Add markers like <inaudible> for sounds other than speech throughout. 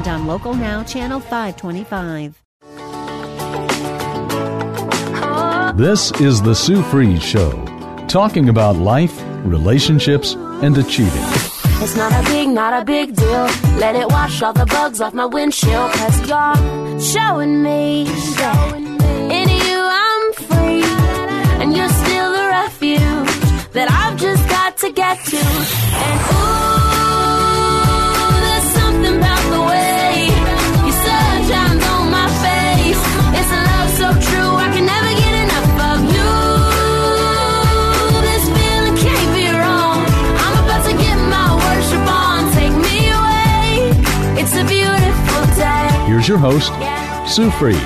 and on Local Now, Channel 525. This is The Sue Fries Show, talking about life, relationships, and achieving. It's not a big, not a big deal. Let it wash all the bugs off my windshield. Cause you're showing me that in you I'm free. And you're still the refuge that I've just got to get to. And ooh, your host, Sue Fries.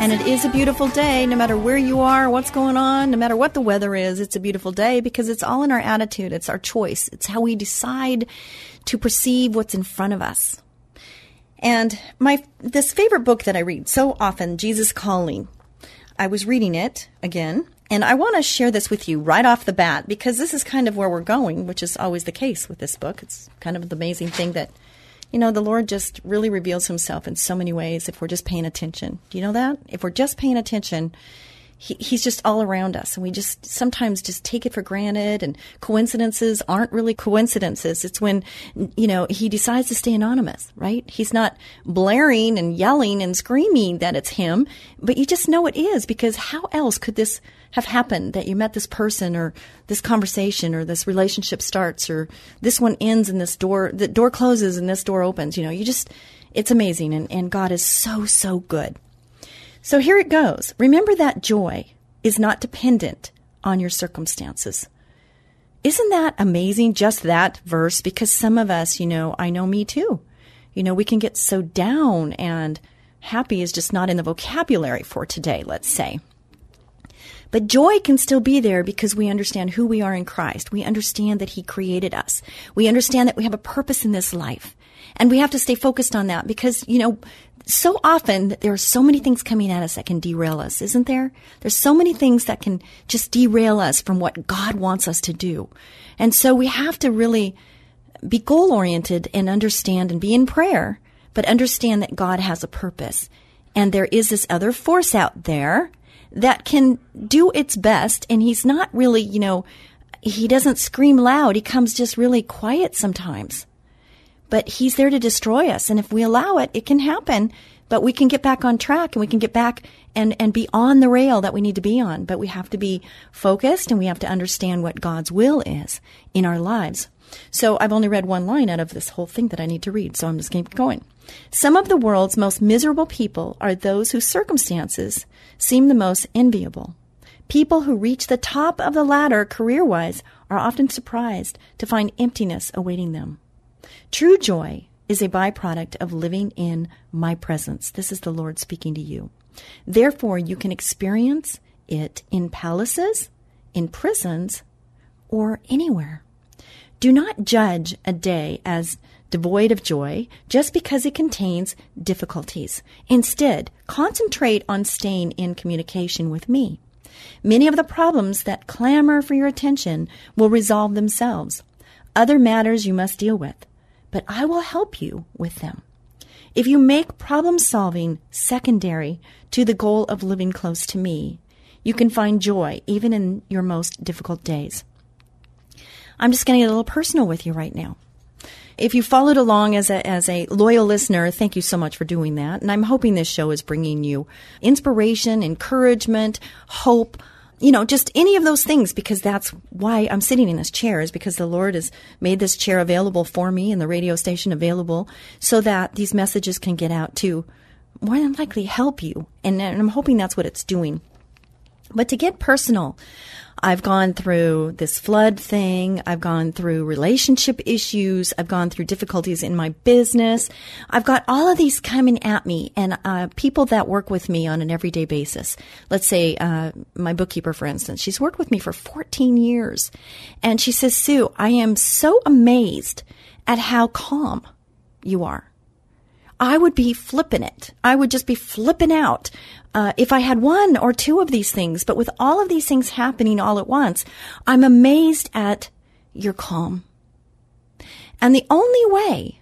And it is a beautiful day, no matter where you are, what's going on, no matter what the weather is, it's a beautiful day because it's all in our attitude. It's our choice. It's how we decide to perceive what's in front of us. And my, this favorite book that I read so often, Jesus Calling, I was reading it again, and I want to share this with you right off the bat because this is kind of where we're going, which is always the case with this book. It's kind of the amazing thing that you know, the Lord just really reveals himself in so many ways if we're just paying attention. Do you know that? If we're just paying attention, he, he's just all around us and we just sometimes just take it for granted and coincidences aren't really coincidences. It's when, you know, he decides to stay anonymous, right? He's not blaring and yelling and screaming that it's him, but you just know it is because how else could this have happened that you met this person or this conversation or this relationship starts or this one ends and this door, the door closes and this door opens, you know, you just, it's amazing and, and God is so, so good. So here it goes. Remember that joy is not dependent on your circumstances. Isn't that amazing? Just that verse, because some of us, you know, I know me too. You know, we can get so down and happy is just not in the vocabulary for today, let's say. But joy can still be there because we understand who we are in Christ. We understand that He created us. We understand that we have a purpose in this life. And we have to stay focused on that because, you know, so often there are so many things coming at us that can derail us, isn't there? There's so many things that can just derail us from what God wants us to do. And so we have to really be goal oriented and understand and be in prayer, but understand that God has a purpose. And there is this other force out there that can do its best. And he's not really, you know, he doesn't scream loud. He comes just really quiet sometimes but he's there to destroy us. And if we allow it, it can happen, but we can get back on track and we can get back and, and be on the rail that we need to be on. But we have to be focused and we have to understand what God's will is in our lives. So I've only read one line out of this whole thing that I need to read, so I'm just going to keep going. Some of the world's most miserable people are those whose circumstances seem the most enviable. People who reach the top of the ladder career wise are often surprised to find emptiness awaiting them. True joy is a byproduct of living in my presence. This is the Lord speaking to you. Therefore, you can experience it in palaces, in prisons, or anywhere. Do not judge a day as devoid of joy just because it contains difficulties. Instead, concentrate on staying in communication with me. Many of the problems that clamor for your attention will resolve themselves. Other matters you must deal with but I will help you with them. If you make problem solving secondary to the goal of living close to me, you can find joy even in your most difficult days. I'm just going to get a little personal with you right now. If you followed along as a, as a loyal listener, thank you so much for doing that. And I'm hoping this show is bringing you inspiration, encouragement, hope, you know, just any of those things because that's why I'm sitting in this chair is because the Lord has made this chair available for me and the radio station available so that these messages can get out to more than likely help you. And, and I'm hoping that's what it's doing. But to get personal, I've gone through this flood thing. I've gone through relationship issues. I've gone through difficulties in my business. I've got all of these coming at me and uh, people that work with me on an everyday basis. Let's say uh, my bookkeeper, for instance, she's worked with me for 14 years. And she says, Sue, I am so amazed at how calm you are. I would be flipping it. I would just be flipping out uh, if I had one or two of these things. But with all of these things happening all at once, I'm amazed at your calm. And the only way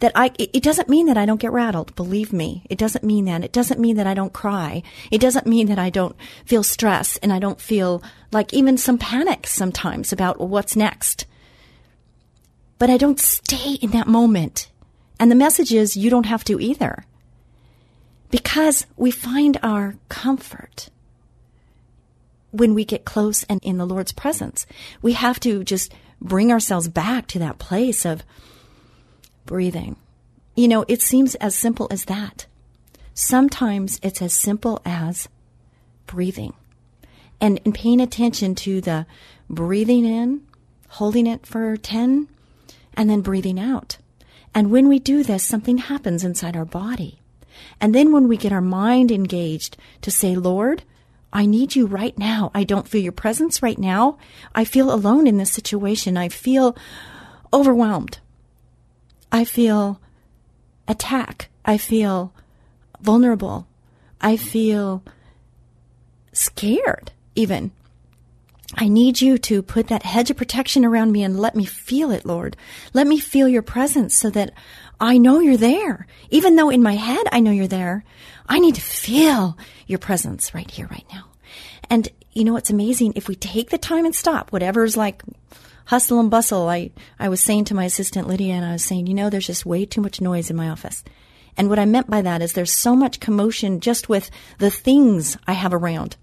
that I, it doesn't mean that I don't get rattled. Believe me. It doesn't mean that. It doesn't mean that I don't cry. It doesn't mean that I don't feel stress and I don't feel like even some panic sometimes about what's next. But I don't stay in that moment. And the message is you don't have to either. Because we find our comfort when we get close and in the Lord's presence. We have to just bring ourselves back to that place of breathing. You know, it seems as simple as that. Sometimes it's as simple as breathing and, and paying attention to the breathing in, holding it for 10, and then breathing out. And when we do this, something happens inside our body. And then when we get our mind engaged to say, Lord, I need you right now. I don't feel your presence right now. I feel alone in this situation. I feel overwhelmed. I feel attack. I feel vulnerable. I feel scared even. I need you to put that hedge of protection around me and let me feel it, Lord. Let me feel your presence so that I know you're there. Even though in my head I know you're there, I need to feel your presence right here, right now. And you know what's amazing? If we take the time and stop, whatever's like hustle and bustle, I, I was saying to my assistant Lydia and I was saying, you know, there's just way too much noise in my office. And what I meant by that is there's so much commotion just with the things I have around.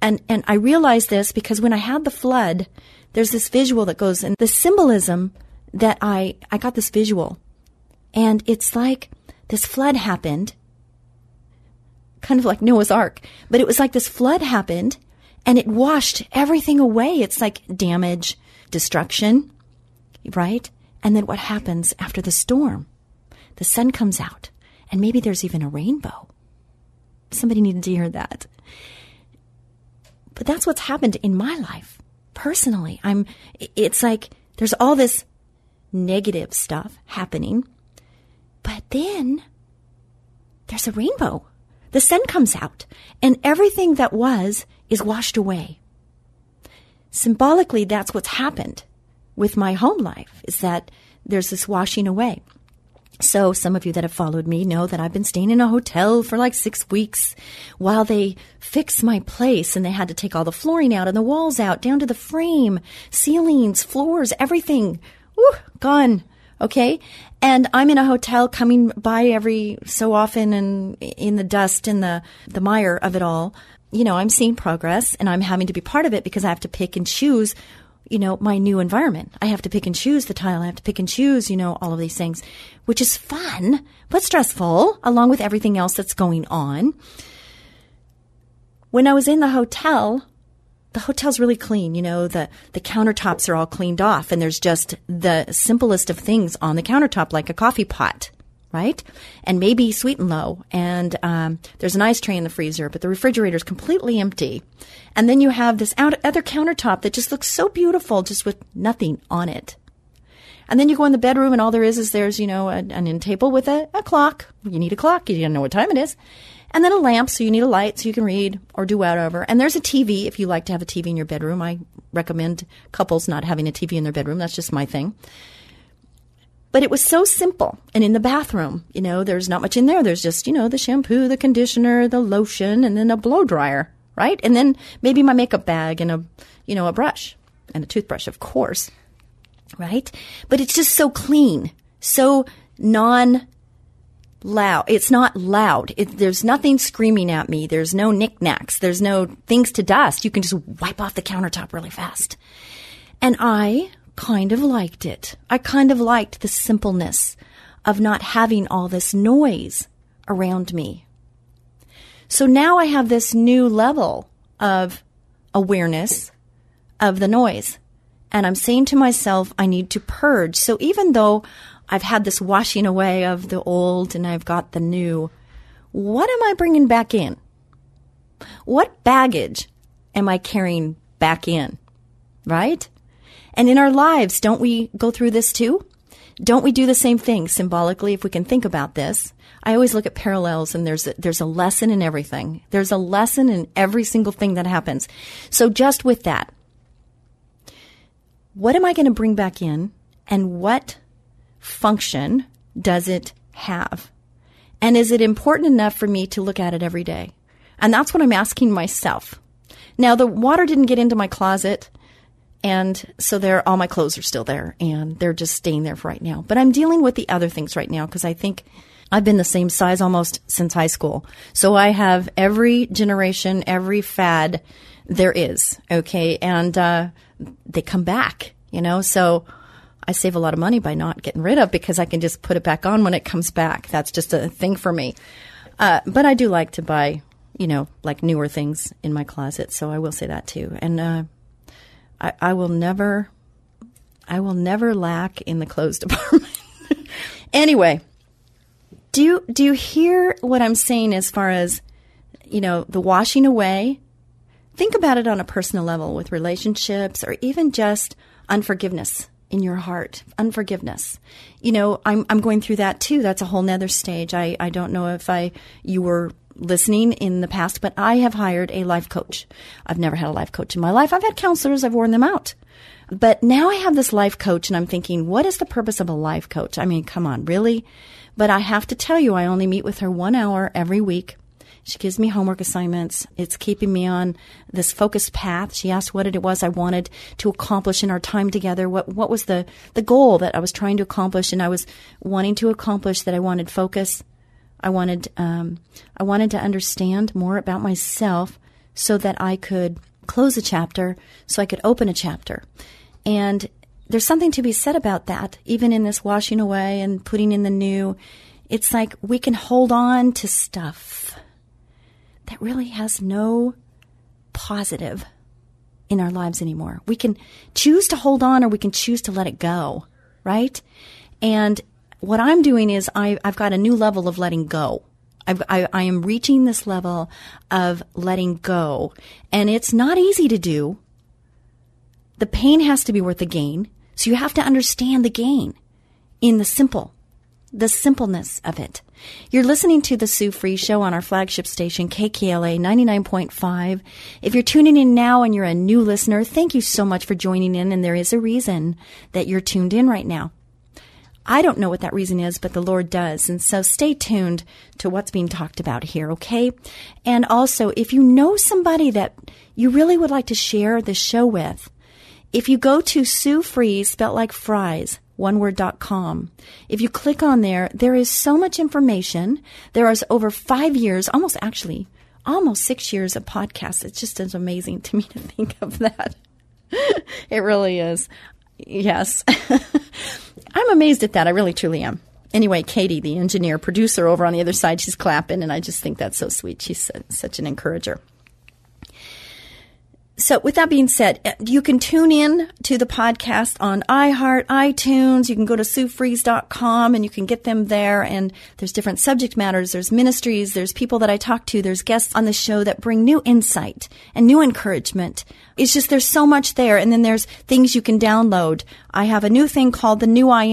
And, and I realized this because when I had the flood, there's this visual that goes and the symbolism that I, I got this visual. And it's like this flood happened, kind of like Noah's Ark, but it was like this flood happened and it washed everything away. It's like damage, destruction, right? And then what happens after the storm? The sun comes out and maybe there's even a rainbow. Somebody needed to hear that. But that's what's happened in my life personally. I'm, it's like there's all this negative stuff happening, but then there's a rainbow. The sun comes out and everything that was is washed away. Symbolically, that's what's happened with my home life is that there's this washing away. So some of you that have followed me know that I've been staying in a hotel for like six weeks while they fix my place and they had to take all the flooring out and the walls out down to the frame, ceilings, floors, everything. Woo, gone. Okay. And I'm in a hotel coming by every so often and in the dust and the, the mire of it all. You know, I'm seeing progress and I'm having to be part of it because I have to pick and choose you know, my new environment. I have to pick and choose the tile. I have to pick and choose, you know, all of these things, which is fun, but stressful along with everything else that's going on. When I was in the hotel, the hotel's really clean. You know, the, the countertops are all cleaned off and there's just the simplest of things on the countertop, like a coffee pot right? And maybe sweet and low. And um, there's an ice tray in the freezer, but the refrigerator is completely empty. And then you have this out- other countertop that just looks so beautiful, just with nothing on it. And then you go in the bedroom, and all there is is there's you know an, an end table with a, a clock. You need a clock. You don't know what time it is. And then a lamp, so you need a light so you can read or do whatever. And there's a TV if you like to have a TV in your bedroom. I recommend couples not having a TV in their bedroom. That's just my thing. But it was so simple. And in the bathroom, you know, there's not much in there. There's just, you know, the shampoo, the conditioner, the lotion, and then a blow dryer, right? And then maybe my makeup bag and a, you know, a brush and a toothbrush, of course, right? But it's just so clean, so non loud. It's not loud. It, there's nothing screaming at me. There's no knickknacks. There's no things to dust. You can just wipe off the countertop really fast. And I kind of liked it. I kind of liked the simpleness of not having all this noise around me. So now I have this new level of awareness of the noise. And I'm saying to myself, I need to purge. So even though I've had this washing away of the old and I've got the new, what am I bringing back in? What baggage am I carrying back in? Right? And in our lives, don't we go through this too? Don't we do the same thing symbolically if we can think about this? I always look at parallels and there's a, there's a lesson in everything. There's a lesson in every single thing that happens. So just with that, what am I going to bring back in and what function does it have? And is it important enough for me to look at it every day? And that's what I'm asking myself. Now, the water didn't get into my closet. And so there, all my clothes are still there and they're just staying there for right now. But I'm dealing with the other things right now because I think I've been the same size almost since high school. So I have every generation, every fad there is. Okay. And, uh, they come back, you know, so I save a lot of money by not getting rid of because I can just put it back on when it comes back. That's just a thing for me. Uh, but I do like to buy, you know, like newer things in my closet. So I will say that too. And, uh, I, I will never, I will never lack in the clothes <laughs> department. anyway, do you, do you hear what I'm saying as far as, you know, the washing away? Think about it on a personal level with relationships or even just unforgiveness in your heart, unforgiveness. You know, I'm, I'm going through that too. That's a whole nother stage. I, I don't know if I, you were listening in the past, but I have hired a life coach. I've never had a life coach in my life. I've had counselors. I've worn them out. But now I have this life coach and I'm thinking, what is the purpose of a life coach? I mean, come on, really? But I have to tell you, I only meet with her one hour every week. She gives me homework assignments. It's keeping me on this focused path. She asked what it was I wanted to accomplish in our time together. What what was the the goal that I was trying to accomplish, and I was wanting to accomplish that. I wanted focus. I wanted um, I wanted to understand more about myself so that I could close a chapter, so I could open a chapter, and there's something to be said about that. Even in this washing away and putting in the new, it's like we can hold on to stuff that really has no positive in our lives anymore. We can choose to hold on or we can choose to let it go, right? And what I'm doing is I, have got a new level of letting go. I, I am reaching this level of letting go. And it's not easy to do. The pain has to be worth the gain. So you have to understand the gain in the simple the simpleness of it. You're listening to the Sue Fries Show on our flagship station, KKLA 99.5. If you're tuning in now and you're a new listener, thank you so much for joining in. And there is a reason that you're tuned in right now. I don't know what that reason is, but the Lord does. And so stay tuned to what's being talked about here, okay? And also, if you know somebody that you really would like to share the show with, if you go to Sue Fries, spelt like fries, oneword.com. If you click on there, there is so much information. There is over five years, almost actually, almost six years of podcasts. It's just as amazing to me to think of that. <laughs> it really is. Yes. <laughs> I'm amazed at that. I really truly am. Anyway, Katie, the engineer producer over on the other side, she's clapping, and I just think that's so sweet. She's such an encourager so with that being said, uh, you can tune in to the podcast on iHeart, iTunes. You can go to SueFries.com and you can get them there. And there's different subject matters. There's ministries. There's people that I talk to. There's guests on the show that bring new insight and new encouragement. It's just there's so much there. And then there's things you can download. I have a new thing called the New I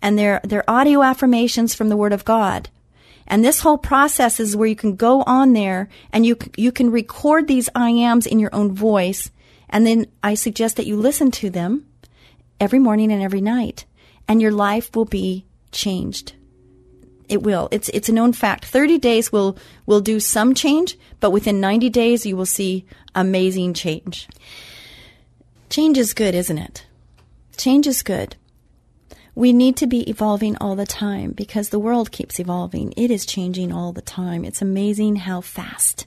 and they're, they're audio affirmations from the Word of God. And this whole process is where you can go on there and you, you can record these I ams in your own voice. And then I suggest that you listen to them every morning and every night and your life will be changed. It will. It's, it's a known fact. 30 days will, will do some change, but within 90 days you will see amazing change. Change is good, isn't it? Change is good. We need to be evolving all the time because the world keeps evolving. It is changing all the time. It's amazing how fast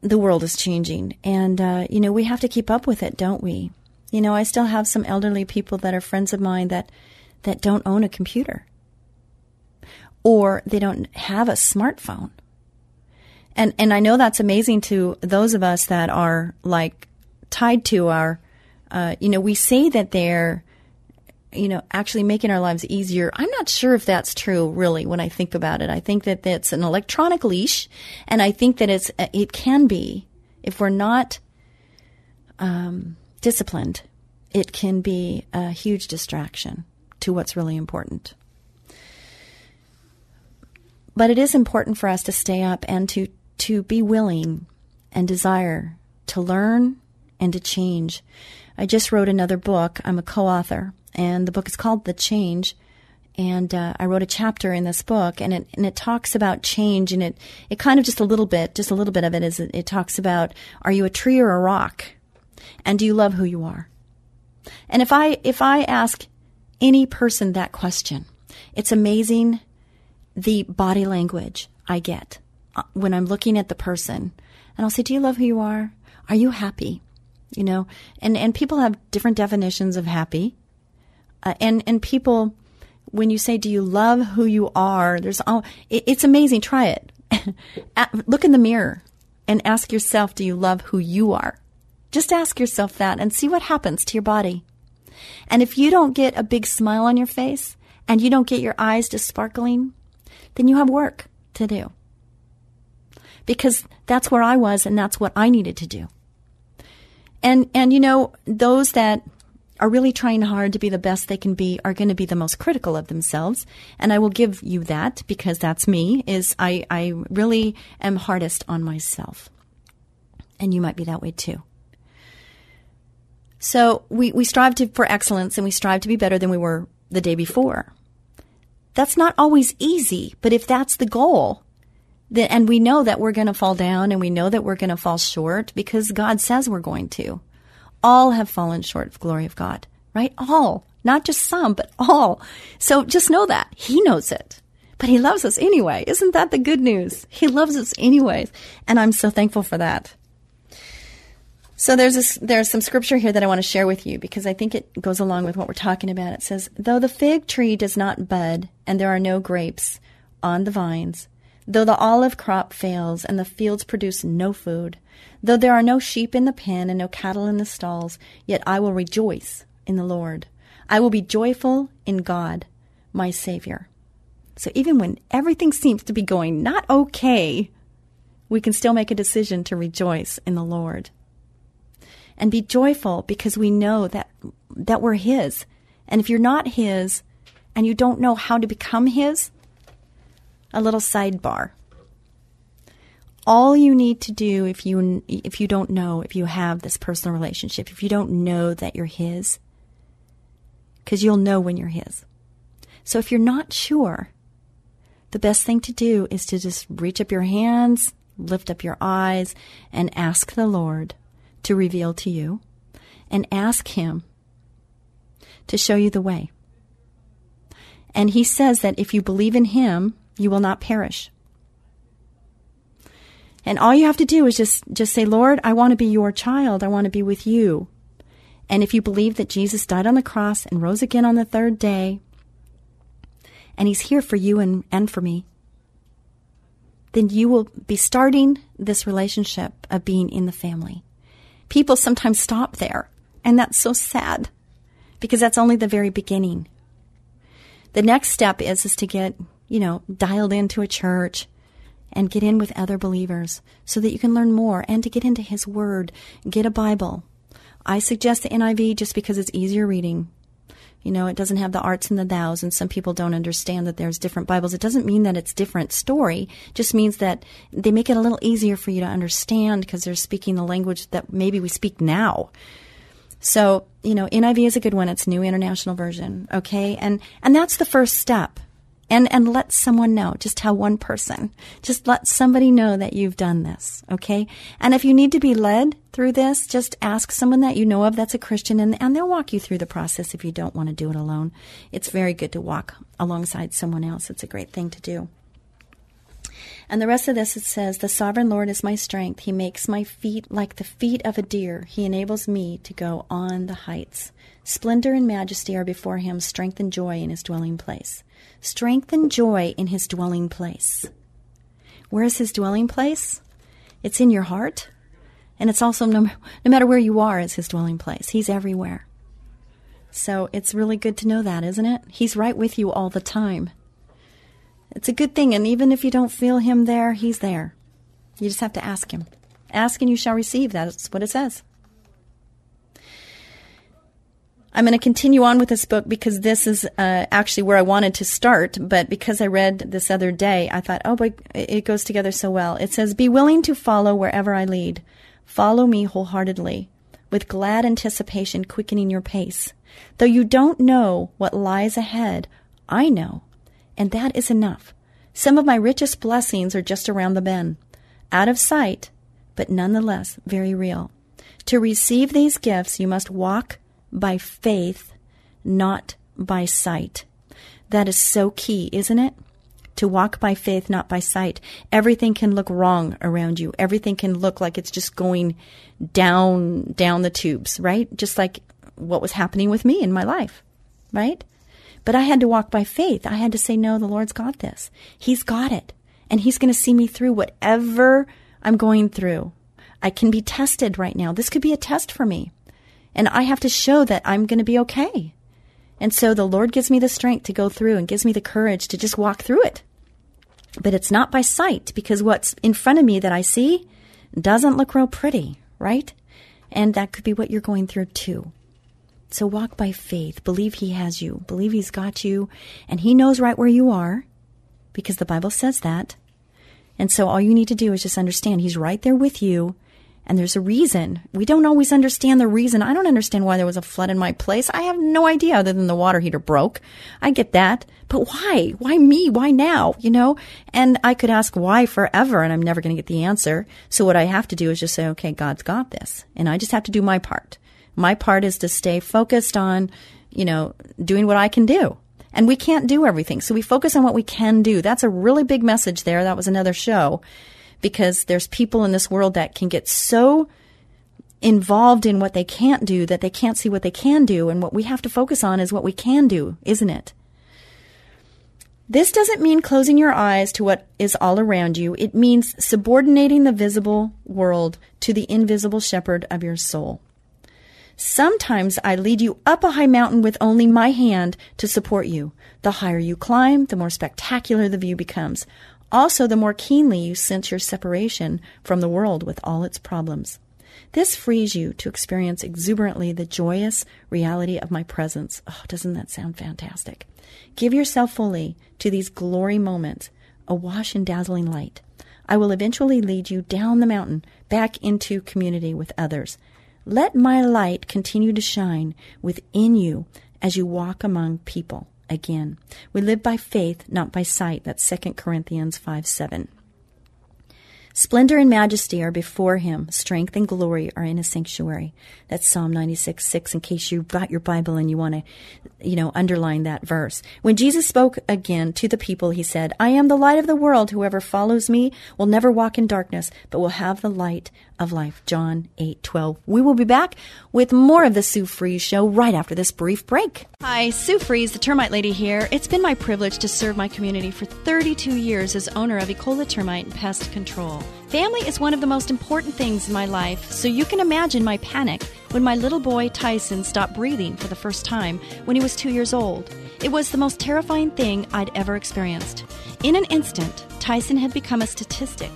the world is changing. And, uh, you know, we have to keep up with it, don't we? You know, I still have some elderly people that are friends of mine that, that don't own a computer or they don't have a smartphone. And and I know that's amazing to those of us that are like tied to our uh, you know, we say that they're you know, actually making our lives easier. I'm not sure if that's true, really, when I think about it. I think that it's an electronic leash, and I think that it's it can be if we're not um, disciplined, it can be a huge distraction to what's really important. But it is important for us to stay up and to to be willing and desire to learn and to change. I just wrote another book. I'm a co-author and the book is called The Change. And uh, I wrote a chapter in this book, and it and it talks about change, and it it kind of just a little bit, just a little bit of it is it, it talks about are you a tree or a rock, and do you love who you are? And if I if I ask any person that question, it's amazing the body language I get uh, when I'm looking at the person, and I'll say, "Do you love who you are? Are you happy?" You know, and and people have different definitions of happy. Uh, and and people, when you say, "Do you love who you are?" There's all. It, it's amazing. Try it. <laughs> Look in the mirror and ask yourself, "Do you love who you are?" Just ask yourself that and see what happens to your body. And if you don't get a big smile on your face and you don't get your eyes just sparkling, then you have work to do. Because that's where I was and that's what I needed to do. And and you know, those that are really trying hard to be the best they can be are going to be the most critical of themselves. And I will give you that because that's me, is I, I really am hardest on myself. And you might be that way too. So we, we strive to, for excellence and we strive to be better than we were the day before. That's not always easy, but if that's the goal, then, and we know that we're going to fall down and we know that we're going to fall short because God says we're going to all have fallen short of glory of God, right? All, not just some, but all. So just know that he knows it, but he loves us anyway. Isn't that the good news? He loves us anyways. And I'm so thankful for that. So there's this, there's some scripture here that I want to share with you because I think it goes along with what we're talking about. It says, though the fig tree does not bud and there are no grapes on the vines, though the olive crop fails and the fields produce no food, Though there are no sheep in the pen and no cattle in the stalls, yet I will rejoice in the Lord. I will be joyful in God, my Savior. So even when everything seems to be going not okay, we can still make a decision to rejoice in the Lord. And be joyful because we know that that we're his. And if you're not his and you don't know how to become his, a little sidebar all you need to do if you if you don't know if you have this personal relationship if you don't know that you're his cuz you'll know when you're his. So if you're not sure the best thing to do is to just reach up your hands lift up your eyes and ask the lord to reveal to you and ask him to show you the way. And he says that if you believe in him you will not perish and all you have to do is just, just say, Lord, I want to be your child. I want to be with you. And if you believe that Jesus died on the cross and rose again on the third day, and he's here for you and, and for me, then you will be starting this relationship of being in the family. People sometimes stop there, and that's so sad because that's only the very beginning. The next step is, is to get, you know, dialed into a church, and get in with other believers so that you can learn more and to get into His Word. Get a Bible. I suggest the NIV just because it's easier reading. You know, it doesn't have the arts and the thous, and some people don't understand that there's different Bibles. It doesn't mean that it's different story. It just means that they make it a little easier for you to understand because they're speaking the language that maybe we speak now. So, you know, NIV is a good one. It's New International Version. Okay. And, and that's the first step and and let someone know just tell one person. Just let somebody know that you've done this okay? And if you need to be led through this just ask someone that you know of that's a christian and, and they'll walk you through the process if you don't want to do it alone. It's very good to walk alongside someone else. It's a great thing to do. And the rest of this it says, The sovereign Lord is my strength. He makes my feet like the feet of a deer. He enables me to go on the heights. Splendor and majesty are before him, strength and joy in his dwelling place strength and joy in his dwelling place. Where is his dwelling place? It's in your heart. And it's also no, no matter where you are is his dwelling place. He's everywhere. So it's really good to know that, isn't it? He's right with you all the time. It's a good thing. And even if you don't feel him there, he's there. You just have to ask him. Ask and you shall receive. That's what it says. I'm going to continue on with this book because this is uh, actually where I wanted to start. But because I read this other day, I thought, oh, but it goes together so well. It says, Be willing to follow wherever I lead. Follow me wholeheartedly, with glad anticipation quickening your pace. Though you don't know what lies ahead, I know, and that is enough. Some of my richest blessings are just around the bend, out of sight, but nonetheless very real. To receive these gifts, you must walk by faith, not by sight. That is so key, isn't it? To walk by faith, not by sight. Everything can look wrong around you. Everything can look like it's just going down, down the tubes, right? Just like what was happening with me in my life, right? But I had to walk by faith. I had to say, no, the Lord's got this. He's got it. And He's going to see me through whatever I'm going through. I can be tested right now. This could be a test for me. And I have to show that I'm going to be okay. And so the Lord gives me the strength to go through and gives me the courage to just walk through it. But it's not by sight because what's in front of me that I see doesn't look real pretty, right? And that could be what you're going through too. So walk by faith. Believe He has you. Believe He's got you. And He knows right where you are because the Bible says that. And so all you need to do is just understand He's right there with you. And there's a reason. We don't always understand the reason. I don't understand why there was a flood in my place. I have no idea other than the water heater broke. I get that. But why? Why me? Why now? You know? And I could ask why forever and I'm never going to get the answer. So what I have to do is just say, okay, God's got this. And I just have to do my part. My part is to stay focused on, you know, doing what I can do. And we can't do everything. So we focus on what we can do. That's a really big message there. That was another show because there's people in this world that can get so involved in what they can't do that they can't see what they can do. And what we have to focus on is what we can do, isn't it? This doesn't mean closing your eyes to what is all around you. It means subordinating the visible world to the invisible shepherd of your soul. Sometimes I lead you up a high mountain with only my hand to support you. The higher you climb, the more spectacular the view becomes. Also, the more keenly you sense your separation from the world with all its problems. This frees you to experience exuberantly the joyous reality of my presence. Oh, doesn't that sound fantastic? Give yourself fully to these glory moments, awash in dazzling light. I will eventually lead you down the mountain back into community with others. Let my light continue to shine within you as you walk among people again. We live by faith, not by sight. That's 2 Corinthians 5 7. Splendor and majesty are before him. Strength and glory are in his sanctuary. That's Psalm 96, 6, in case you've got your Bible and you want to, you know, underline that verse. When Jesus spoke again to the people, he said, I am the light of the world. Whoever follows me will never walk in darkness, but will have the light of life. John 8, 12. We will be back with more of the Sue Fries Show right after this brief break. Hi, Sue Fries, the termite lady here. It's been my privilege to serve my community for 32 years as owner of Ecola Termite and Pest Control. Family is one of the most important things in my life, so you can imagine my panic when my little boy Tyson stopped breathing for the first time when he was two years old. It was the most terrifying thing I'd ever experienced. In an instant, Tyson had become a statistic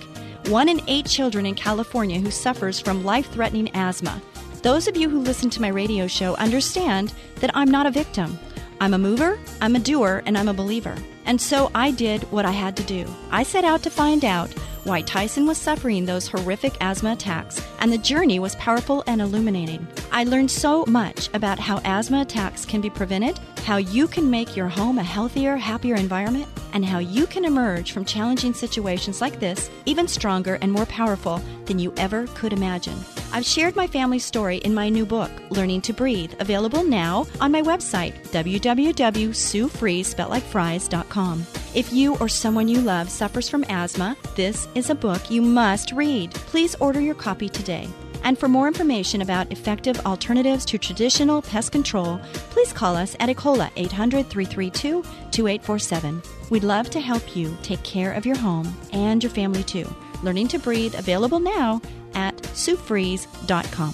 one in eight children in California who suffers from life threatening asthma. Those of you who listen to my radio show understand that I'm not a victim. I'm a mover, I'm a doer, and I'm a believer. And so I did what I had to do. I set out to find out why Tyson was suffering those horrific asthma attacks, and the journey was powerful and illuminating. I learned so much about how asthma attacks can be prevented, how you can make your home a healthier, happier environment, and how you can emerge from challenging situations like this even stronger and more powerful than you ever could imagine. I've shared my family story in my new book, Learning to Breathe, available now on my website, www.suefries.com. If you or someone you love suffers from asthma, this is a book you must read. Please order your copy today. And for more information about effective alternatives to traditional pest control, please call us at Ecola 800 332 2847. We'd love to help you take care of your home and your family too. Learning to Breathe available now at SueFries.com.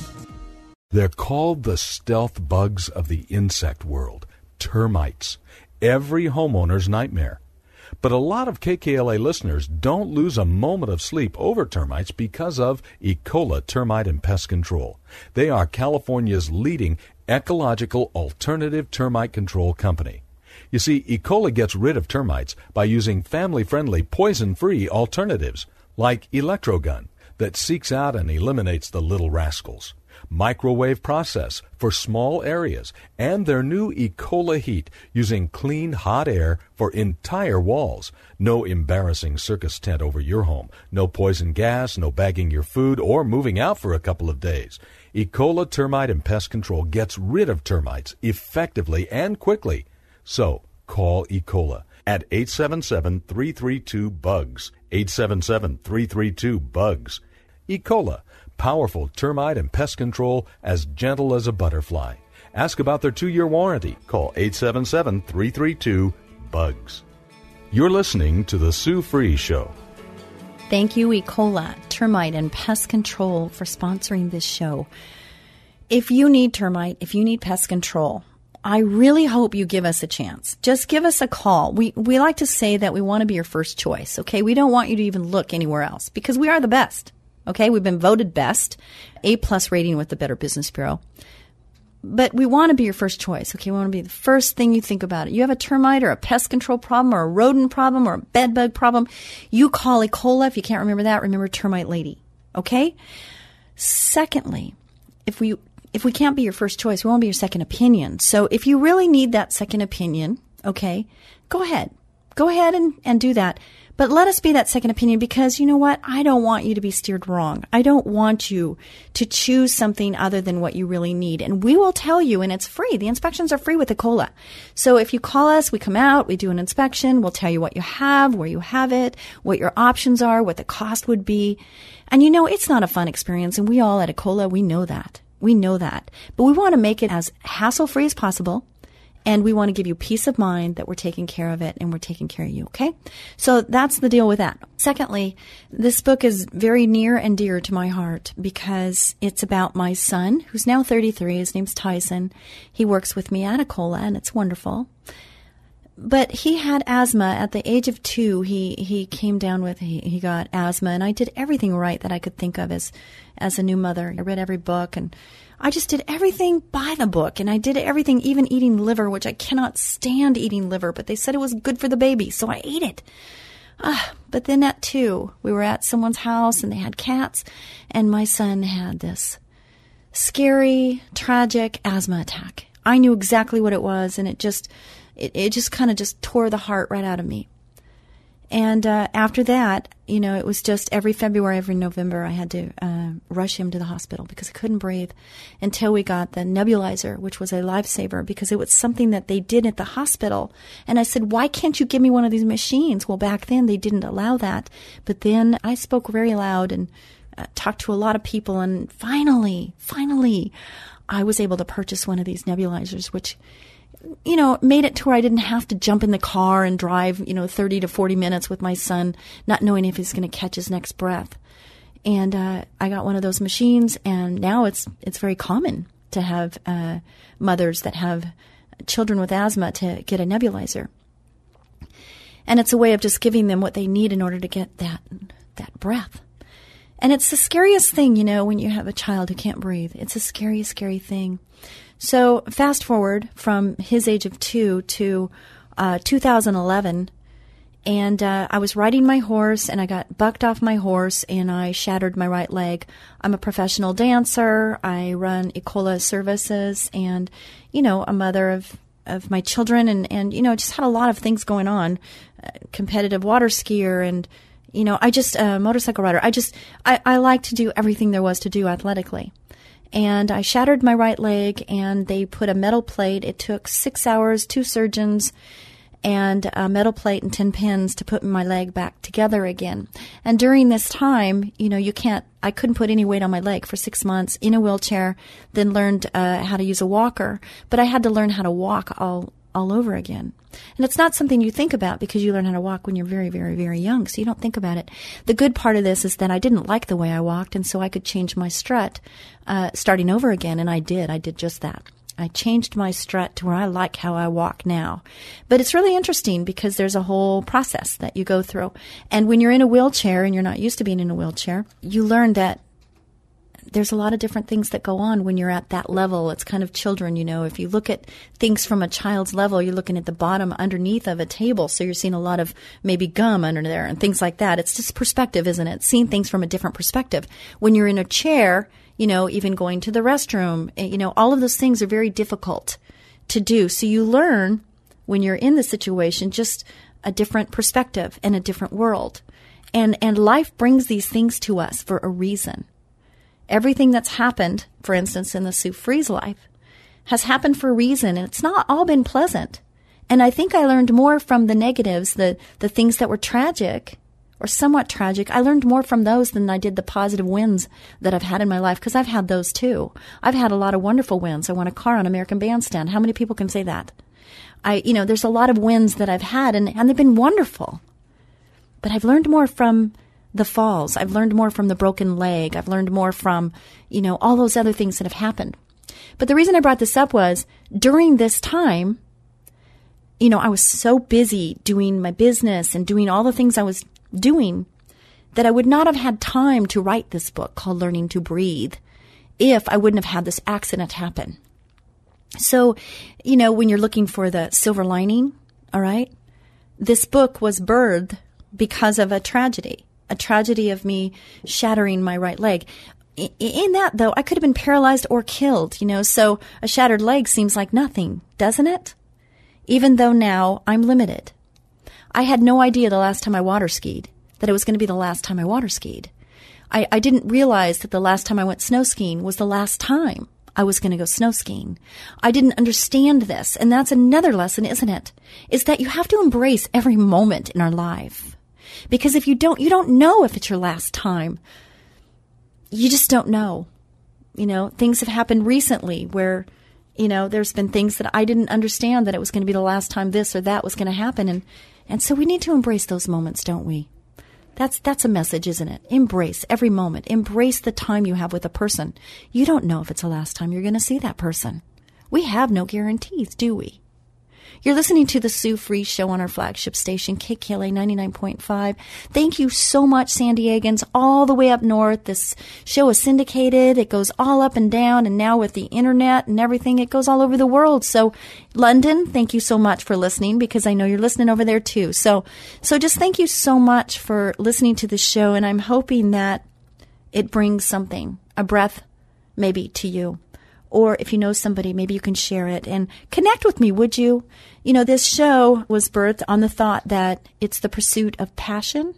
They're called the stealth bugs of the insect world, termites. Every homeowner's nightmare. But a lot of KKLA listeners don't lose a moment of sleep over termites because of Ecola Termite and Pest Control. They are California's leading ecological alternative termite control company. You see, Ecola gets rid of termites by using family friendly, poison free alternatives like Electrogun that seeks out and eliminates the little rascals microwave process for small areas, and their new Ecola heat using clean hot air for entire walls. No embarrassing circus tent over your home. No poison gas, no bagging your food, or moving out for a couple of days. Ecola Termite and Pest Control gets rid of termites effectively and quickly. So, call Ecola at 877-332-BUGS. 877-332-BUGS. Ecola Powerful termite and pest control as gentle as a butterfly. Ask about their two year warranty. Call 877 332 BUGS. You're listening to The Sue Fries Show. Thank you, Ecola, Termite and Pest Control, for sponsoring this show. If you need termite, if you need pest control, I really hope you give us a chance. Just give us a call. We, we like to say that we want to be your first choice, okay? We don't want you to even look anywhere else because we are the best. Okay, we've been voted best, A plus rating with the Better Business Bureau. But we want to be your first choice. Okay, we want to be the first thing you think about. It. You have a termite or a pest control problem or a rodent problem or a bed bug problem. You call Ecola. If you can't remember that, remember Termite Lady. Okay. Secondly, if we if we can't be your first choice, we want to be your second opinion. So if you really need that second opinion, okay, go ahead. Go ahead and, and do that. But let us be that second opinion because you know what? I don't want you to be steered wrong. I don't want you to choose something other than what you really need. And we will tell you, and it's free. The inspections are free with Ecola. So if you call us, we come out, we do an inspection, we'll tell you what you have, where you have it, what your options are, what the cost would be. And you know, it's not a fun experience. And we all at Ecola, we know that. We know that. But we want to make it as hassle free as possible and we want to give you peace of mind that we're taking care of it and we're taking care of you, okay? So that's the deal with that. Secondly, this book is very near and dear to my heart because it's about my son, who's now 33. His name's Tyson. He works with me at Ecola, and it's wonderful. But he had asthma at the age of two. He he came down with he, he got asthma, and I did everything right that I could think of as as a new mother. I read every book and I just did everything by the book and I did everything, even eating liver, which I cannot stand eating liver, but they said it was good for the baby, so I ate it. Uh, but then at two, we were at someone's house and they had cats, and my son had this scary, tragic asthma attack. I knew exactly what it was, and it just, it, it just kind of just tore the heart right out of me. And uh, after that, you know, it was just every February, every November, I had to uh, rush him to the hospital because I couldn't breathe until we got the nebulizer, which was a lifesaver because it was something that they did at the hospital. And I said, why can't you give me one of these machines? Well, back then they didn't allow that. But then I spoke very loud and uh, talked to a lot of people. And finally, finally, I was able to purchase one of these nebulizers, which you know, made it to where I didn't have to jump in the car and drive, you know, 30 to 40 minutes with my son, not knowing if he's going to catch his next breath. And uh, I got one of those machines, and now it's it's very common to have uh, mothers that have children with asthma to get a nebulizer. And it's a way of just giving them what they need in order to get that that breath. And it's the scariest thing, you know, when you have a child who can't breathe. It's a scary, scary thing. So fast forward from his age of two to uh, 2011, and uh, I was riding my horse, and I got bucked off my horse, and I shattered my right leg. I'm a professional dancer. I run Ecola services, and you know, a mother of of my children, and and you know, just had a lot of things going on. Uh, competitive water skier, and you know, I just a uh, motorcycle rider. I just I, I like to do everything there was to do athletically and I shattered my right leg and they put a metal plate. It took six hours, two surgeons, and a metal plate and 10 pins to put my leg back together again. And during this time, you know, you can't, I couldn't put any weight on my leg for six months in a wheelchair, then learned uh, how to use a walker. But I had to learn how to walk all, all over again. And it's not something you think about because you learn how to walk when you're very, very, very young. So you don't think about it. The good part of this is that I didn't like the way I walked. And so I could change my strut, uh, starting over again. And I did. I did just that. I changed my strut to where I like how I walk now. But it's really interesting because there's a whole process that you go through. And when you're in a wheelchair and you're not used to being in a wheelchair, you learn that there's a lot of different things that go on when you're at that level. It's kind of children, you know. If you look at things from a child's level, you're looking at the bottom underneath of a table. So you're seeing a lot of maybe gum under there and things like that. It's just perspective, isn't it? Seeing things from a different perspective. When you're in a chair, you know, even going to the restroom, eh, you know, all of those things are very difficult to do. So you learn when you're in the situation just a different perspective and a different world. And, and life brings these things to us for a reason. Everything that's happened, for instance, in the Sue Fries life, has happened for a reason, and it's not all been pleasant. And I think I learned more from the negatives, the, the things that were tragic or somewhat tragic. I learned more from those than I did the positive wins that I've had in my life because I've had those too. I've had a lot of wonderful wins. I won a car on American Bandstand. How many people can say that? I, you know, there's a lot of wins that I've had and, and they've been wonderful. But I've learned more from the falls. I've learned more from the broken leg. I've learned more from, you know, all those other things that have happened. But the reason I brought this up was during this time, you know, I was so busy doing my business and doing all the things I was doing that I would not have had time to write this book called Learning to Breathe if I wouldn't have had this accident happen. So, you know, when you're looking for the silver lining, all right, this book was birthed because of a tragedy a tragedy of me shattering my right leg. In that, though, I could have been paralyzed or killed, you know, so a shattered leg seems like nothing, doesn't it? Even though now I'm limited. I had no idea the last time I water skied that it was going to be the last time I water skied. I, I didn't realize that the last time I went snow skiing was the last time I was going to go snow skiing. I didn't understand this, and that's another lesson, isn't it? Is that you have to embrace every moment in our life. Because if you don't, you don't know if it's your last time. You just don't know. You know, things have happened recently where, you know, there's been things that I didn't understand that it was going to be the last time this or that was going to happen. And, and so we need to embrace those moments, don't we? That's that's a message, isn't it? Embrace every moment. Embrace the time you have with a person. You don't know if it's the last time you're going to see that person. We have no guarantees, do we? You're listening to the Sue Fries Show on our flagship station, KKLA 99.5. Thank you so much, San Diegans, all the way up north. This show is syndicated. It goes all up and down. And now with the internet and everything, it goes all over the world. So London, thank you so much for listening because I know you're listening over there too. So, so just thank you so much for listening to the show. And I'm hoping that it brings something, a breath maybe to you. Or if you know somebody, maybe you can share it and connect with me, would you? You know, this show was birthed on the thought that it's the pursuit of passion,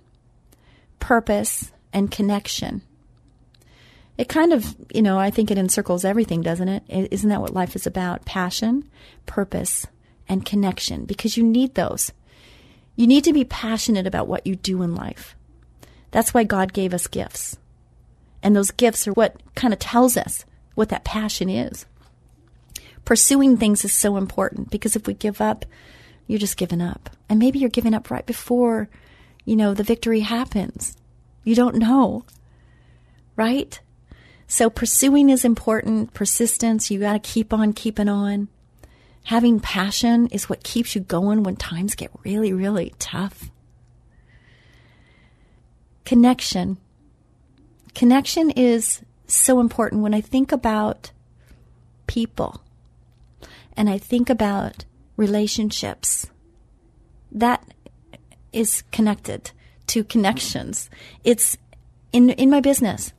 purpose, and connection. It kind of, you know, I think it encircles everything, doesn't it? Isn't that what life is about? Passion, purpose, and connection, because you need those. You need to be passionate about what you do in life. That's why God gave us gifts. And those gifts are what kind of tells us what that passion is. Pursuing things is so important because if we give up, you're just giving up. And maybe you're giving up right before, you know, the victory happens. You don't know. Right? So pursuing is important. Persistence, you got to keep on keeping on. Having passion is what keeps you going when times get really, really tough. Connection. Connection is so important when I think about people and I think about relationships. That is connected to connections. It's in in my business.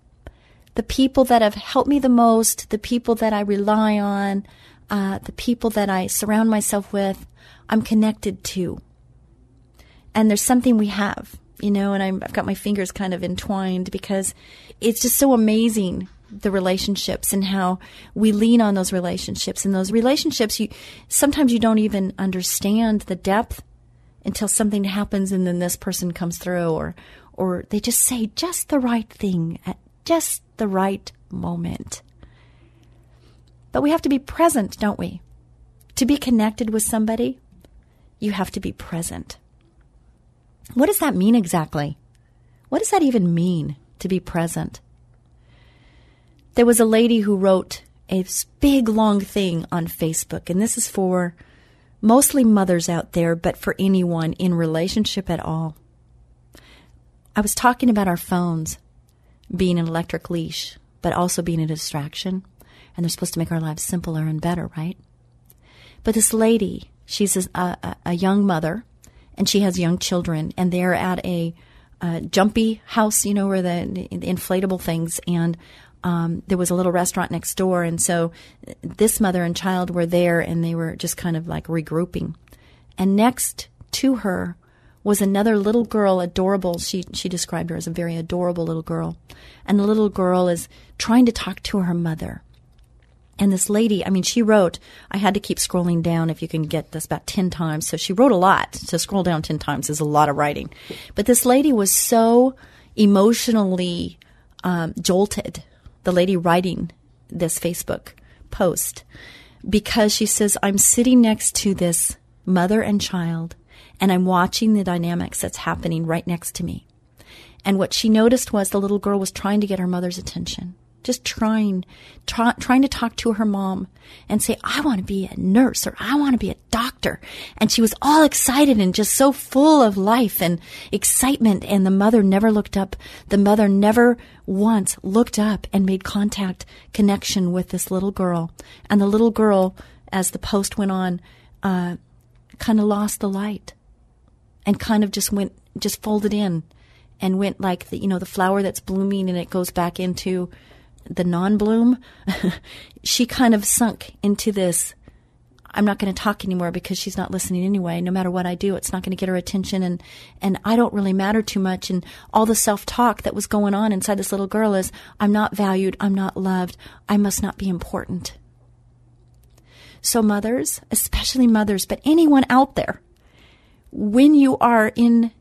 The people that have helped me the most, the people that I rely on, uh, the people that I surround myself with, I'm connected to. And there's something we have you know, and I'm, I've got my fingers kind of entwined because it's just so amazing the relationships and how we lean on those relationships and those relationships you sometimes you don't even understand the depth until something happens and then this person comes through or or they just say just the right thing at just the right moment. But we have to be present, don't we? To be connected with somebody, you have to be present. What does that mean exactly? What does that even mean to be present? There was a lady who wrote a big long thing on Facebook, and this is for mostly mothers out there, but for anyone in relationship at all. I was talking about our phones being an electric leash, but also being a distraction, and they're supposed to make our lives simpler and better, right? But this lady, she's a, a, a young mother, and she has young children, and they're at a, a jumpy house, you know, where the, the inflatable things, and um, there was a little restaurant next door, and so this mother and child were there, and they were just kind of like regrouping. And next to her was another little girl, adorable. She she described her as a very adorable little girl, and the little girl is trying to talk to her mother. And this lady, I mean, she wrote, I had to keep scrolling down if you can get this about 10 times. So she wrote a lot. To scroll down 10 times is a lot of writing. But this lady was so emotionally um, jolted the lady writing this Facebook post because she says, I'm sitting next to this mother and child and I'm watching the dynamics that's happening right next to me. And what she noticed was the little girl was trying to get her mother's attention just trying, try, trying to talk to her mom and say, I want to be a nurse or I want to be a doctor. And she was all excited and just so full of life and excitement. And the mother never looked up. The mother never once looked up and made contact, connection with this little girl. And the little girl, as the post went on, uh, kind of lost the light and kind of just went, just folded in and went like the, you know, the flower that's blooming and it goes back into the non bloom, <laughs> she kind of sunk into this. I'm not going to talk anymore because she's not listening anyway. No matter what I do, it's not going to get her attention, and and I don't really matter too much. And all the self talk that was going on inside this little girl is, I'm not valued, I'm not loved, I must not be important. So mothers, especially mothers, but anyone out there, when you are in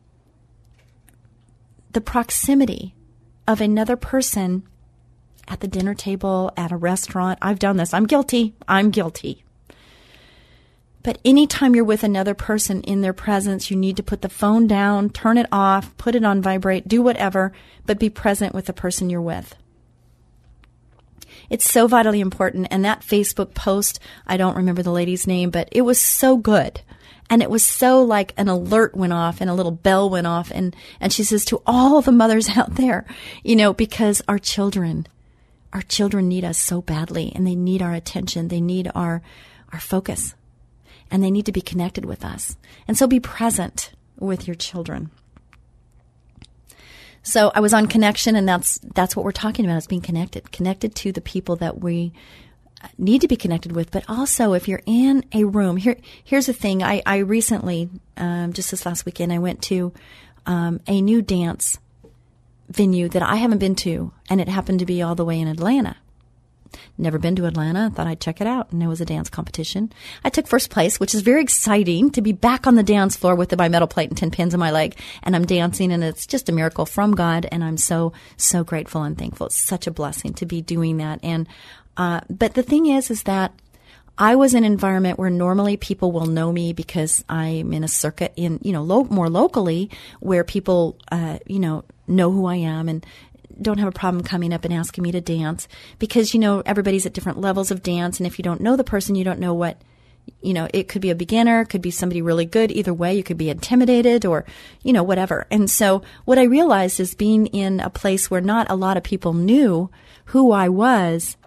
the proximity of another person at the dinner table, at a restaurant. I've done this. I'm guilty. I'm guilty. But anytime you're with another person in their presence, you need to put the phone down, turn it off, put it on vibrate, do whatever, but be present with the person you're with. It's so vitally important. And that Facebook post, I don't remember the lady's name, but it was so good. And it was so like an alert went off and a little bell went off. And, and she says to all the mothers <laughs> out there, you know, because our children our children need us so badly and they need our attention. They need our, our focus and they need to be connected with us. And so be present with your children. So I was on connection and that's, that's what we're talking about is being connected, connected to the people that we need to be connected with, but also if you're in a room, here, here's the thing. I, I recently, um, just this last weekend, I went to, um, a new dance venue that I haven't been to, and it happened to be all the way in Atlanta. Never been to Atlanta. Thought I'd check it out. And it was a dance competition. I took first place, which is very exciting to be back on the dance floor with my metal plate and 10 pins in my leg. And I'm dancing and it's just a miracle from God. And I'm so, so grateful and thankful. It's such a blessing to be doing that. And, uh, but the thing is, is that I was in an environment where normally people will know me because I'm in a circuit in, you know, lo- more locally where people, uh, you know, know who I am and don't have a problem coming up and asking me to dance because, you know, everybody's at different levels of dance. And if you don't know the person, you don't know what, you know, it could be a beginner, could be somebody really good. Either way, you could be intimidated or, you know, whatever. And so what I realized is being in a place where not a lot of people knew who I was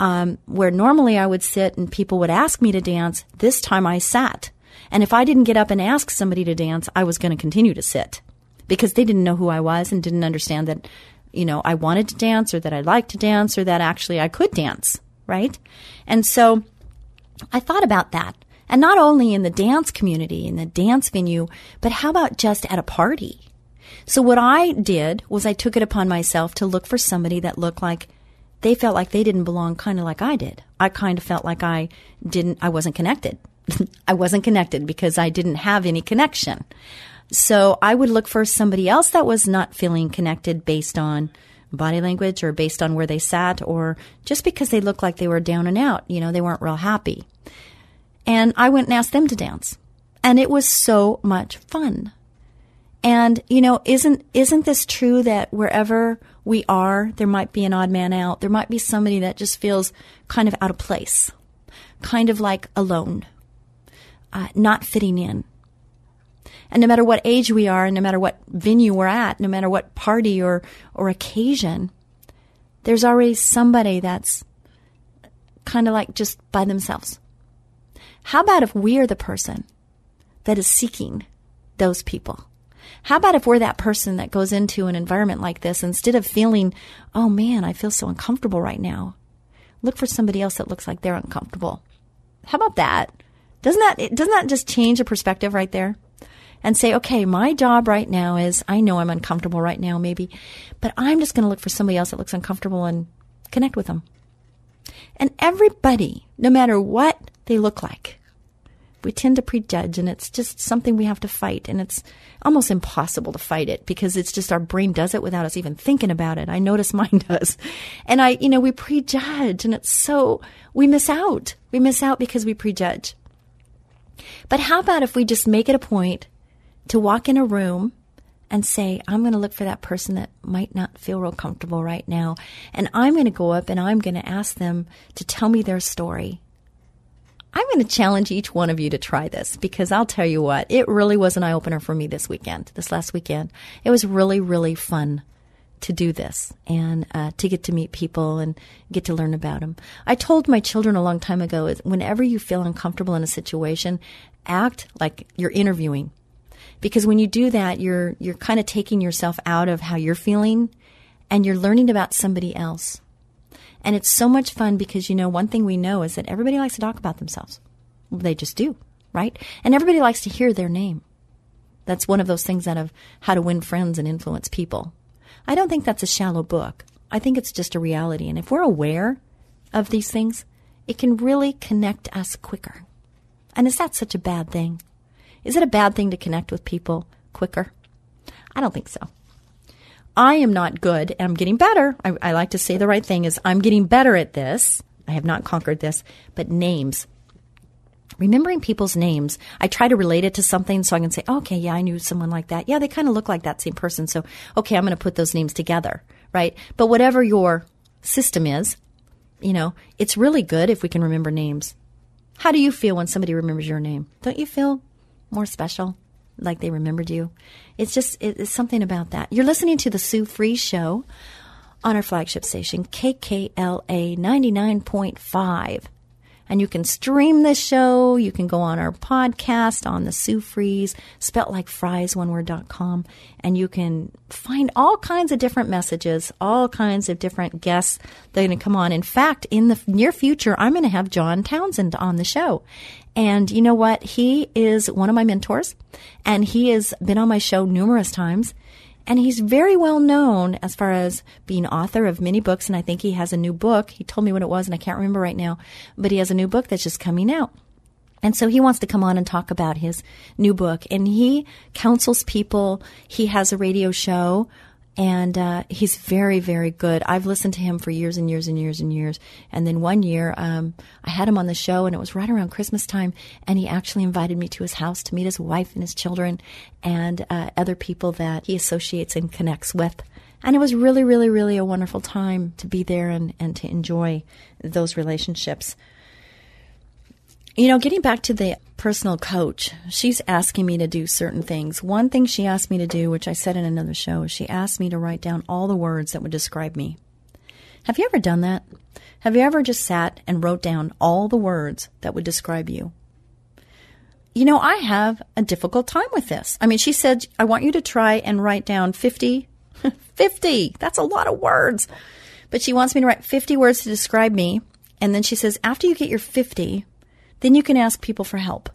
um, where normally I would sit and people would ask me to dance, this time I sat. And if I didn't get up and ask somebody to dance, I was going to continue to sit because they didn't know who I was and didn't understand that, you know, I wanted to dance or that I liked to dance or that actually I could dance, right? And so I thought about that. And not only in the dance community, in the dance venue, but how about just at a party? So what I did was I took it upon myself to look for somebody that looked like they felt like they didn't belong kind of like I did. I kind of felt like I didn't, I wasn't connected. <laughs> I wasn't connected because I didn't have any connection. So I would look for somebody else that was not feeling connected based on body language or based on where they sat or just because they looked like they were down and out. You know, they weren't real happy. And I went and asked them to dance. And it was so much fun. And, you know, isn't, isn't this true that wherever we are, there might be an odd man out. There might be somebody that just feels kind of out of place, kind of like alone, uh, not fitting in. And no matter what age we are, and no matter what venue we're at, no matter what party or, or occasion, there's already somebody that's kind of like just by themselves. How about if we're the person that is seeking those people? How about if we're that person that goes into an environment like this, instead of feeling, oh man, I feel so uncomfortable right now, look for somebody else that looks like they're uncomfortable. How about that? Doesn't that, doesn't that just change the perspective right there? And say, okay, my job right now is, I know I'm uncomfortable right now, maybe, but I'm just going to look for somebody else that looks uncomfortable and connect with them. And everybody, no matter what they look like, we tend to prejudge and it's just something we have to fight and it's almost impossible to fight it because it's just our brain does it without us even thinking about it. I notice <laughs> mine does. And I, you know, we prejudge and it's so, we miss out. We miss out because we prejudge. But how about if we just make it a point to walk in a room and say, I'm going to look for that person that might not feel real comfortable right now. And I'm going to go up and I'm going to ask them to tell me their story. I'm going to challenge each one of you to try this because I'll tell you what, it really was an eye opener for me this weekend, this last weekend. It was really, really fun to do this and uh, to get to meet people and get to learn about them. I told my children a long time ago whenever you feel uncomfortable in a situation, act like you're interviewing. Because when you do that, you're you're kind of taking yourself out of how you're feeling and you're learning about somebody else. And it's so much fun because, you know, one thing we know is that everybody likes to talk about themselves. They just do, right? And everybody likes to hear their name. That's one of those things out of how to win friends and influence people. I don't think that's a shallow book. I think it's just a reality. And if we're aware of these things, it can really connect us quicker. And is that such a bad thing? Is it a bad thing to connect with people quicker? I don't think so. I am not good. I'm getting better. I, I, like to say the right thing is I'm getting better at this. I have not conquered this, but names. Remembering people's names, I try to relate it to something so I can say, okay, yeah, I knew someone like that. Yeah, they kind of look like that same person. So, okay, I'm going to put those names together, right? But whatever your system is, you know, it's really good if we can remember names. How do you feel when somebody remembers your name? Don't you feel more special? like they remembered you. It's just it's something about that. You're listening to the Sue Fries Show on our flagship station, KKLA 99.5. And you can stream this show. You can go on our podcast on the Sue Fries, spelt like fries, one word, dot com. And you can find all kinds of different messages, all kinds of different guests that are going to come on. In fact, in the near future, I'm going to have John Townsend on the show. And you know what? He is one of my mentors and he has been on my show numerous times. And he's very well known as far as being author of many books. And I think he has a new book. He told me what it was and I can't remember right now, but he has a new book that's just coming out. And so he wants to come on and talk about his new book. And he counsels people. He has a radio show and uh, he's very, very good. I've listened to him for years and years and years and years. And then one year, um, I had him on the show, and it was right around Christmas time, and he actually invited me to his house to meet his wife and his children and uh, other people that he associates and connects with. And it was really, really, really a wonderful time to be there and, and to enjoy those relationships. You know, getting back to the personal coach, she's asking me to do certain things. One thing she asked me to do, which I said in another show, is she asked me to write down all the words that would describe me. Have you ever done that? Have you ever just sat and wrote down all the words that would describe you? You know, I have a difficult time with this. I mean, she said, I want you to try and write down 50. <laughs> 50! That's a lot of words. But she wants me to write 50 words to describe me. And then she says, after you get your 50, then you can ask people for help.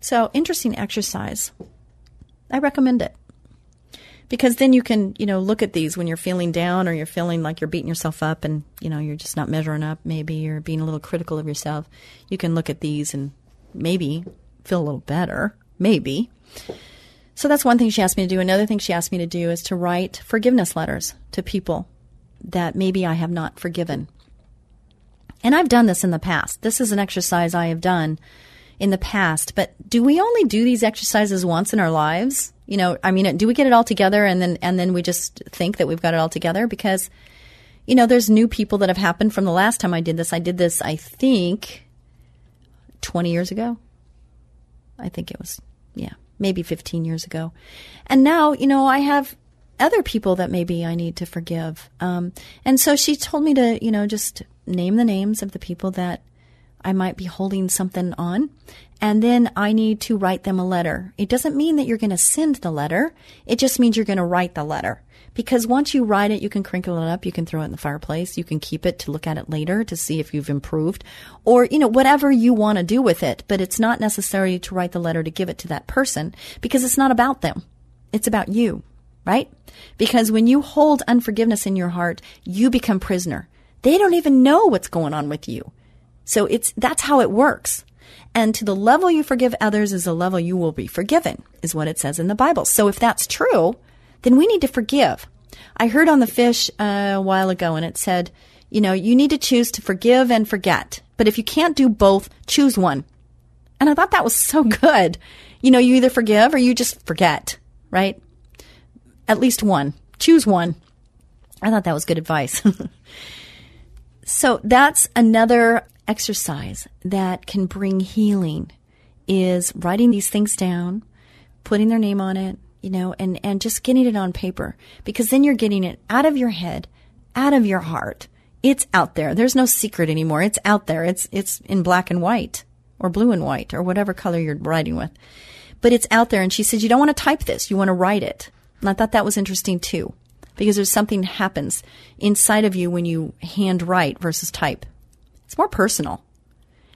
So, interesting exercise. I recommend it. Because then you can, you know, look at these when you're feeling down or you're feeling like you're beating yourself up and, you know, you're just not measuring up, maybe you're being a little critical of yourself. You can look at these and maybe feel a little better, maybe. So that's one thing she asked me to do. Another thing she asked me to do is to write forgiveness letters to people that maybe I have not forgiven. And I've done this in the past. This is an exercise I have done in the past. But do we only do these exercises once in our lives? You know, I mean, do we get it all together and then and then we just think that we've got it all together? Because, you know, there's new people that have happened from the last time I did this. I did this, I think, 20 years ago. I think it was, yeah, maybe 15 years ago. And now, you know, I have other people that maybe I need to forgive. Um, and so she told me to, you know, just name the names of the people that I might be holding something on. And then I need to write them a letter. It doesn't mean that you're going to send the letter. It just means you're going to write the letter. Because once you write it, you can crinkle it up, you can throw it in the fireplace, you can keep it to look at it later to see if you've improved, or, you know, whatever you want to do with it. But it's not necessary to write the letter to give it to that person because it's not about them. It's about you, right? Because when you hold unforgiveness in your heart, you become prisoner. They don't even know what's going on with you. So it's, that's how it works. And to the level you forgive others is the level you will be forgiven, is what it says in the Bible. So if that's true, then we need to forgive. I heard on the fish uh, a while ago and it said, you know, you need to choose to forgive and forget. But if you can't do both, choose one. And I thought that was so <laughs> good. You know, you either forgive or you just forget, right? At least one. Choose one. I thought that was good advice. <laughs> so that's another exercise that can bring healing is writing these things down, putting their name on it, you know, and, and just getting it on paper because then you're getting it out of your head, out of your heart. It's out there. There's no secret anymore. It's out there. It's, it's in black and white or blue and white or whatever color you're writing with. But it's out there. And she said, you don't want to type this. You want to write it. And I thought that was interesting too because there's something happens inside of you when you hand write versus type. It's more personal.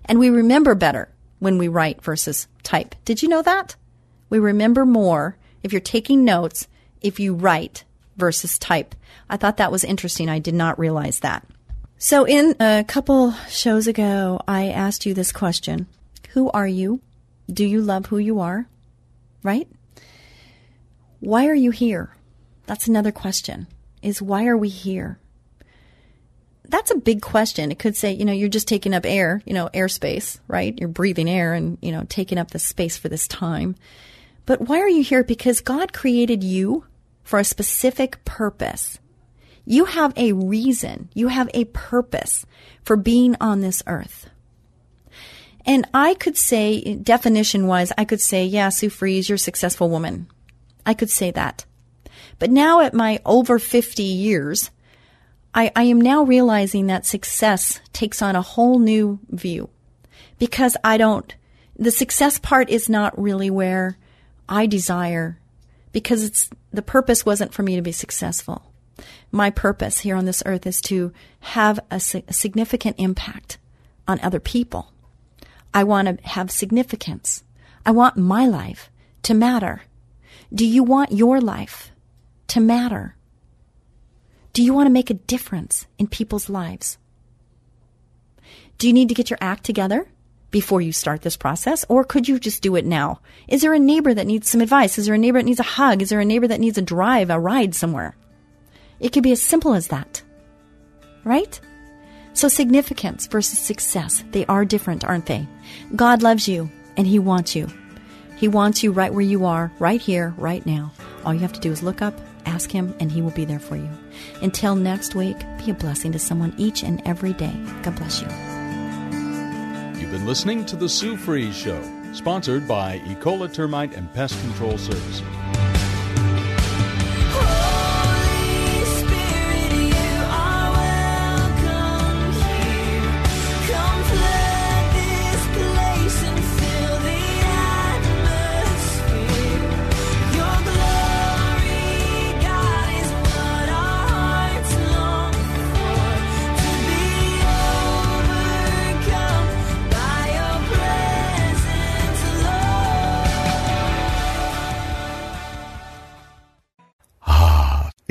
And we remember better when we write versus type. Did you know that? We remember more if you're taking notes if you write versus type. I thought that was interesting. I did not realize that. So, in a couple shows ago, I asked you this question Who are you? Do you love who you are? Right? Why are you here? That's another question. Is why are we here? that's a big question. It could say, you know, you're just taking up air, you know, airspace, right? You're breathing air and, you know, taking up the space for this time. But why are you here? Because God created you for a specific purpose. You have a reason. You have a purpose for being on this earth. And I could say, definition wise, I could say, yeah, Sue Fries, you're a successful woman. I could say that. But now at my over 50 years, I, I am now realizing that success takes on a whole new view because I don't, the success part is not really where I desire because it's, the purpose wasn't for me to be successful. My purpose here on this earth is to have a, a significant impact on other people. I want to have significance. I want my life to matter. Do you want your life to matter? Do you want to make a difference in people's lives? Do you need to get your act together before you start this process? Or could you just do it now? Is there a neighbor that needs some advice? Is there a neighbor that needs a hug? Is there a neighbor that needs a drive, a ride somewhere? It could be as simple as that. Right? So significance versus success, they are different, aren't they? God loves you and He wants you. He wants you right where you are, right here, right now. All you have to do is look up Ask Him, and He will be there for you. Until next week, be a blessing to someone each and every day. God bless you. You've been listening to The Sue Fries Show, sponsored by Ecola Termite and Pest Control Services.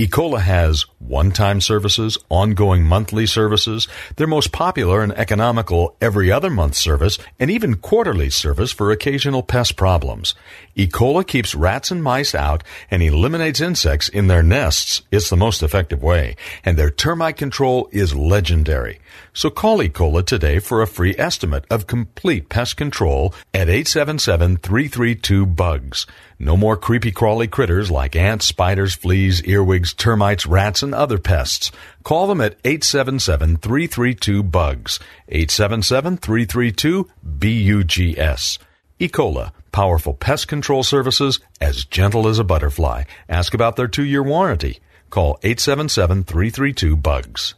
Ecola has one-time services, ongoing monthly services, their most popular and economical every other month service, and even quarterly service for occasional pest problems. Ecola keeps rats and mice out and eliminates insects in their nests. It's the most effective way, and their termite control is legendary. So call Ecola today for a free estimate of complete pest control at 877-332-BUGS. No more creepy crawly critters like ants, spiders, fleas, earwigs, termites, rats, and other pests. Call them at 877-332-BUGS. 877-332-BUGS. Ecola, powerful pest control services as gentle as a butterfly. Ask about their two-year warranty. Call 877-332-BUGS.